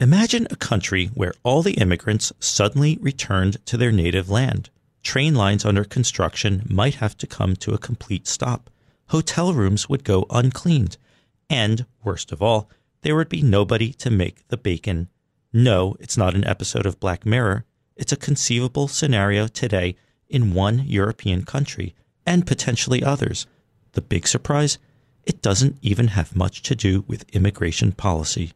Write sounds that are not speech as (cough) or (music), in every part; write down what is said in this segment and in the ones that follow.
Imagine a country where all the immigrants suddenly returned to their native land. Train lines under construction might have to come to a complete stop. Hotel rooms would go uncleaned. And, worst of all, there would be nobody to make the bacon. No, it's not an episode of Black Mirror. It's a conceivable scenario today in one European country and potentially others. The big surprise? It doesn't even have much to do with immigration policy.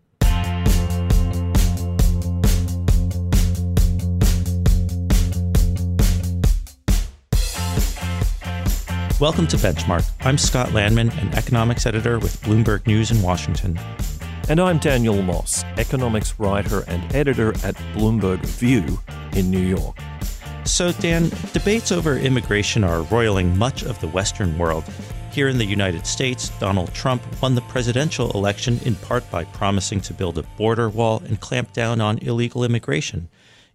Welcome to Benchmark. I'm Scott Lanman, an economics editor with Bloomberg News in Washington. And I'm Daniel Moss, economics writer and editor at Bloomberg View in New York. So, Dan, debates over immigration are roiling much of the Western world. Here in the United States, Donald Trump won the presidential election in part by promising to build a border wall and clamp down on illegal immigration.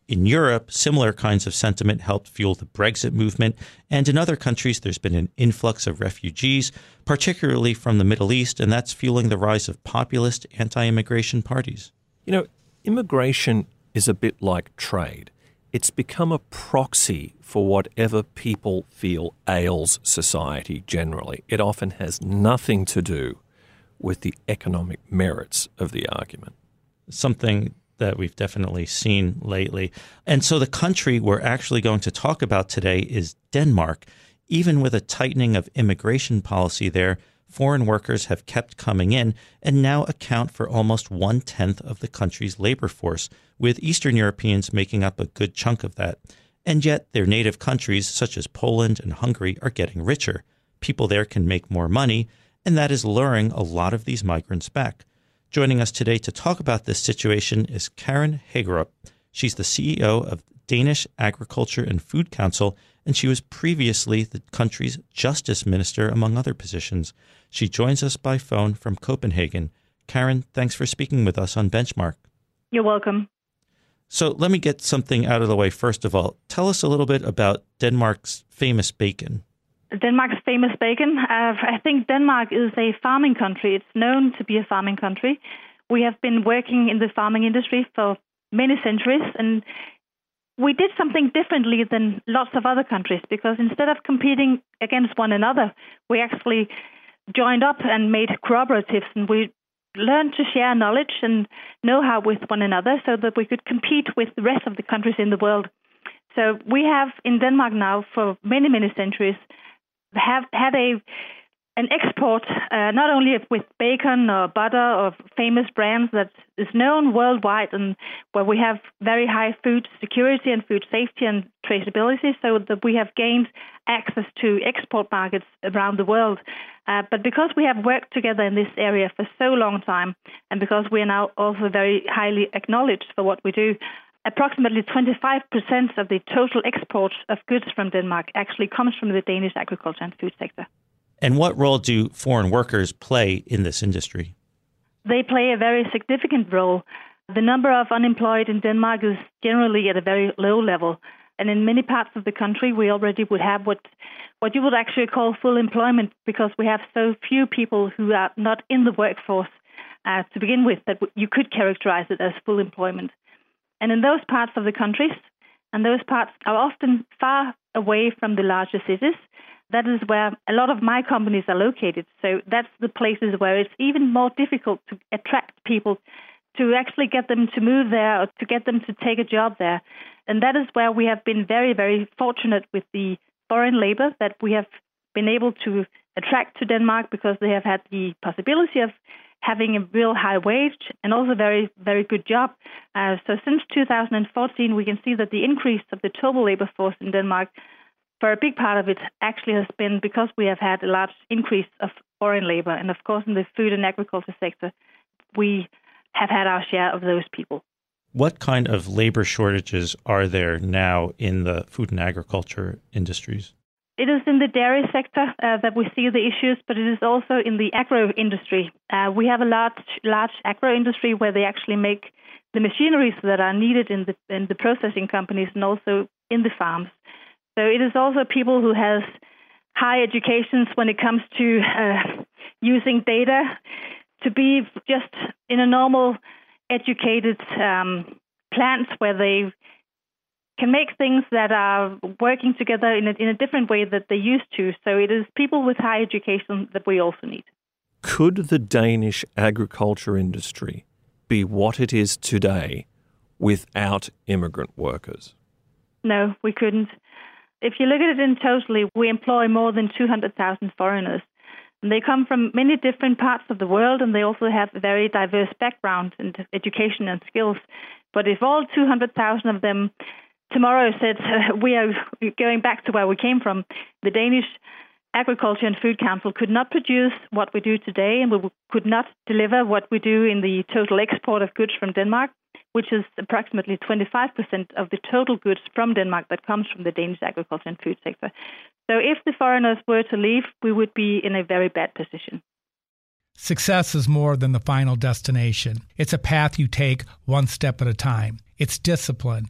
In Europe, similar kinds of sentiment helped fuel the Brexit movement, and in other countries, there's been an influx of refugees, particularly from the Middle East, and that's fueling the rise of populist anti immigration parties. You know, immigration is a bit like trade. It's become a proxy for whatever people feel ails society generally. It often has nothing to do with the economic merits of the argument. Something that we've definitely seen lately. And so the country we're actually going to talk about today is Denmark. Even with a tightening of immigration policy there, foreign workers have kept coming in and now account for almost one tenth of the country's labor force, with Eastern Europeans making up a good chunk of that. And yet, their native countries, such as Poland and Hungary, are getting richer. People there can make more money, and that is luring a lot of these migrants back. Joining us today to talk about this situation is Karen Haekkerup. She's the CEO of Danish Agriculture and Food Council, and she was previously the country's justice minister, among other positions. She joins us by phone from Copenhagen. Karen, thanks for speaking with us on Benchmark. You're welcome. So let me get something out of the way first of all. Tell us a little bit about Denmark's famous bacon. Denmark's famous bacon. Uh, I think Denmark is a farming country. It's known to be a farming country. We have been working in the farming industry for many centuries, and we did something differently than lots of other countries because instead of competing against one another, we actually joined up and made cooperatives, and we learned to share knowledge and know-how with one another so that we could compete with the rest of the countries in the world. So we have in Denmark now for many, many centuries have had a an export uh, not only with bacon or butter or famous brands that is known worldwide and where we have very high food security and food safety and traceability so that we have gained access to export markets around the world. Uh, but because we have worked together in this area for so long time and because we are now also very highly acknowledged for what we do, approximately 25% of the total export of goods from Denmark actually comes from the Danish agriculture and food sector. And what role do foreign workers play in this industry? They play a very significant role. The number of unemployed in Denmark is generally at a very low level. And in many parts of the country, we already would have what, what you would actually call full employment because we have so few people who are not in the workforce uh, to begin with that you could characterize it as full employment. And in those parts of the countries, and those parts are often far away from the larger cities, that is where a lot of my companies are located. So that's the places where it's even more difficult to attract people to actually get them to move there or to get them to take a job there. And that is where we have been very, very fortunate with the foreign labor that we have been able to attract to Denmark because they have had the possibility of having a real high wage and also very, very good job. Uh, so since 2014, we can see that the increase of the total labor force in Denmark, for a big part of it, actually has been because we have had a large increase of foreign labor. And of course, in the food and agriculture sector, we have had our share of those people. What kind of labor shortages are there now in the food and agriculture industries? It is in the dairy sector uh, that we see the issues, but it is also in the agro industry. Uh, we have a large, large agro industry where they actually make the machineries that are needed in the in the processing companies and also in the farms. So it is also people who has high educations when it comes to uh, using data to be just in a normal educated um, plants where they can make things that are working together in a, in a different way that they used to. So it is people with high education that we also need. Could the Danish agriculture industry be what it is today without immigrant workers? No, we couldn't. If you look at it in totally, we employ more than 200,000 foreigners. And they come from many different parts of the world and they also have a very diverse background and education and skills. But if all 200,000 of them tomorrow said uh, we are going back to where we came from, the Danish Agriculture and Food Council could not produce what we do today, and we could not deliver what we do in the total export of goods from Denmark, which is approximately 25% of the total goods from Denmark that comes from the Danish agriculture and food sector. So if the foreigners were to leave, we would be in a very bad position. Success is more than the final destination. It's a path you take one step at a time. It's discipline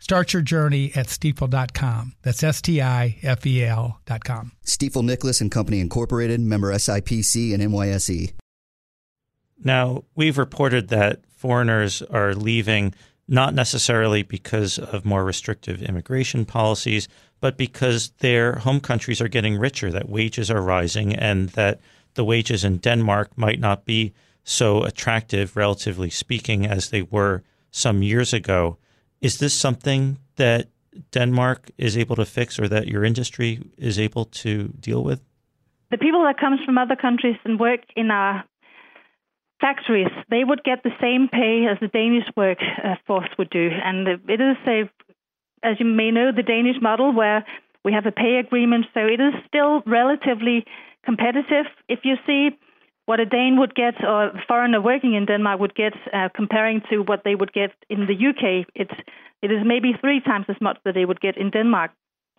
Start your journey at stifel.com. That's S T I F E L.com. Stifel Nicolaus and Company Incorporated, member SIPC and NYSE. Now, we've reported that foreigners are leaving not necessarily because of more restrictive immigration policies, but because their home countries are getting richer, that wages are rising, and that the wages in Denmark might not be so attractive, relatively speaking, as they were some years ago. Is this something that Denmark is able to fix or that your industry is able to deal with? The people that comes from other countries and work in our factories, they would get the same pay as the Danish workforce would do. And it is a, as you may know, the Danish model where we have a pay agreement, so it is still relatively competitive. If you see what a Dane would get or a foreigner working in Denmark would get uh, comparing to what they would get in the UK, it's it is maybe three times as much that they would get in Denmark.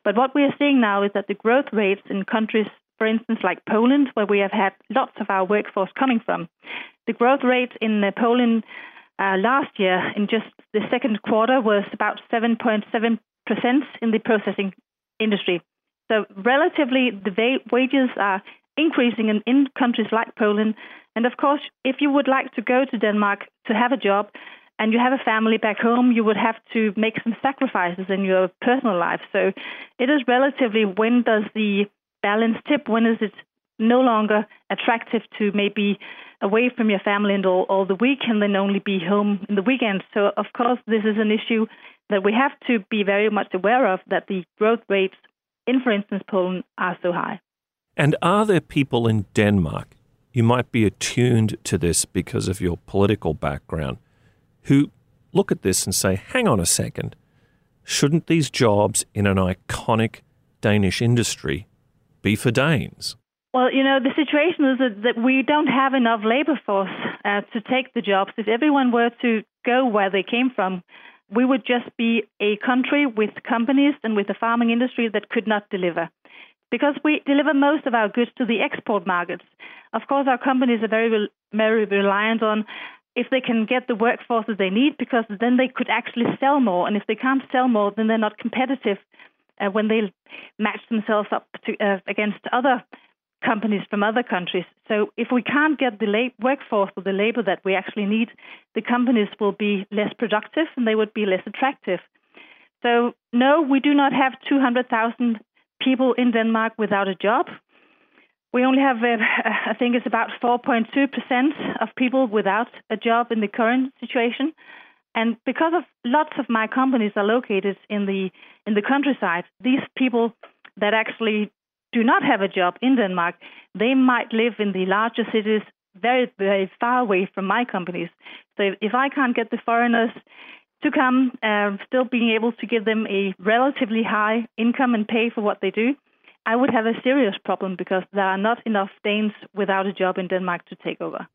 But what we are seeing now is that the growth rates in countries, for instance, like Poland, where we have had lots of our workforce coming from, the growth rate in Poland uh, last year in just the second quarter was about 7.7% in the processing industry. So relatively, the wages are increasing in, in countries like Poland. And of course, if you would like to go to Denmark to have a job and you have a family back home, you would have to make some sacrifices in your personal life. So it is relatively when does the balance tip? When is it no longer attractive to maybe away from your family and all, all the week and then only be home in the weekend? So, of course, this is an issue that we have to be very much aware of that the growth rates in, for instance, Poland are so high. And are there people in Denmark, you might be attuned to this because of your political background, who look at this and say, hang on a second, shouldn't these jobs in an iconic Danish industry be for Danes? Well, you know, the situation is that, that we don't have enough labor force uh, to take the jobs. If everyone were to go where they came from, we would just be a country with companies and with a farming industry that could not deliver because we deliver most of our goods to the export markets. Of course, our companies are very, very reliant on if they can get the workforce that they need, because then they could actually sell more. And if they can't sell more, then they're not competitive uh, when they match themselves up to, uh, against other companies from other countries. So if we can't get the lab- workforce or the labor that we actually need, the companies will be less productive and they would be less attractive. So no, we do not have 200,000 people in Denmark without a job. We only have, uh, I think it's about 4.2% of people without a job in the current situation. And because of lots of my companies are located in the in the countryside, these people that actually do not have a job in Denmark, they might live in the larger cities very, very far away from my companies. So if I can't get the foreigners to come, uh, still being able to give them a relatively high income and pay for what they do, I would have a serious problem because there are not enough Danes without a job in Denmark to take over.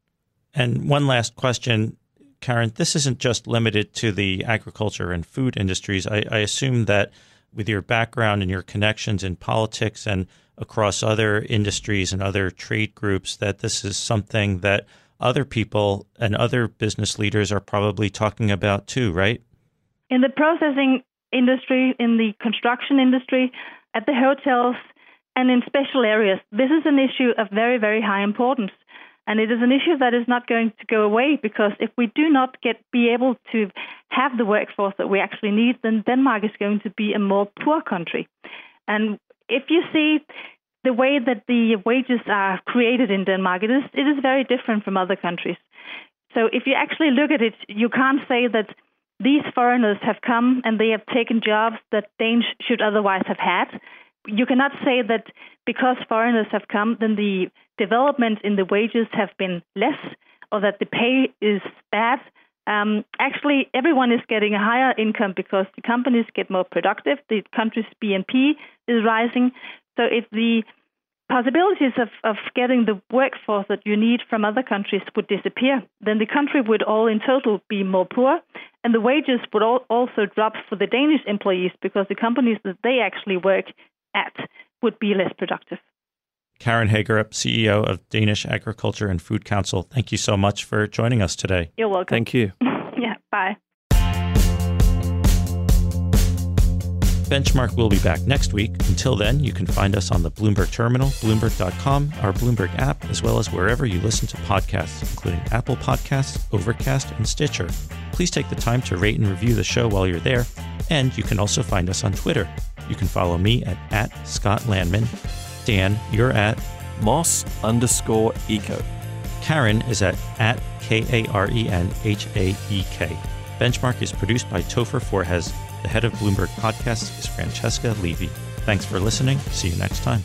And one last question, Karen. This isn't just limited to the agriculture and food industries. I, I assume that with your background and your connections in politics and across other industries and other trade groups, that this is something that other people and other business leaders are probably talking about too, right? In the processing industry, in the construction industry, at the hotels, and in special areas, this is an issue of very, very high importance. And it is an issue that is not going to go away because if we do not get be able to have the workforce that we actually need, then Denmark is going to be a more poor country. And if you see the way that the wages are created in Denmark, it is it is very different from other countries. So if you actually look at it, you can't say that these foreigners have come and they have taken jobs that Danes should otherwise have had. You cannot say that because foreigners have come, then the development in the wages have been less or that the pay is bad. Um, actually, everyone is getting a higher income because the companies get more productive. The country's BNP is rising. So if the possibilities of, of getting the workforce that you need from other countries would disappear, then the country would all in total be more poor, and the wages would all also drop for the Danish employees because the companies that they actually work at would be less productive. Karen Haekkerup, CEO of Danish Agriculture and Food Council, thank you so much for joining us today. You're welcome. Thank you. (laughs) yeah, bye. Benchmark will be back next week. Until then, you can find us on the Bloomberg Terminal, Bloomberg.com, our Bloomberg app, as well as wherever you listen to podcasts, including Apple Podcasts, Overcast, and Stitcher. Please take the time to rate and review the show while you're there. And you can also find us on Twitter. You can follow me at, at Scott Lanman. Dan, you're at Moss underscore eco. Karen is at, at K A R E N H A E K. Benchmark is produced by Topher Forhecz. The head of Bloomberg Podcasts is Francesca Levy. Thanks for listening. See you next time.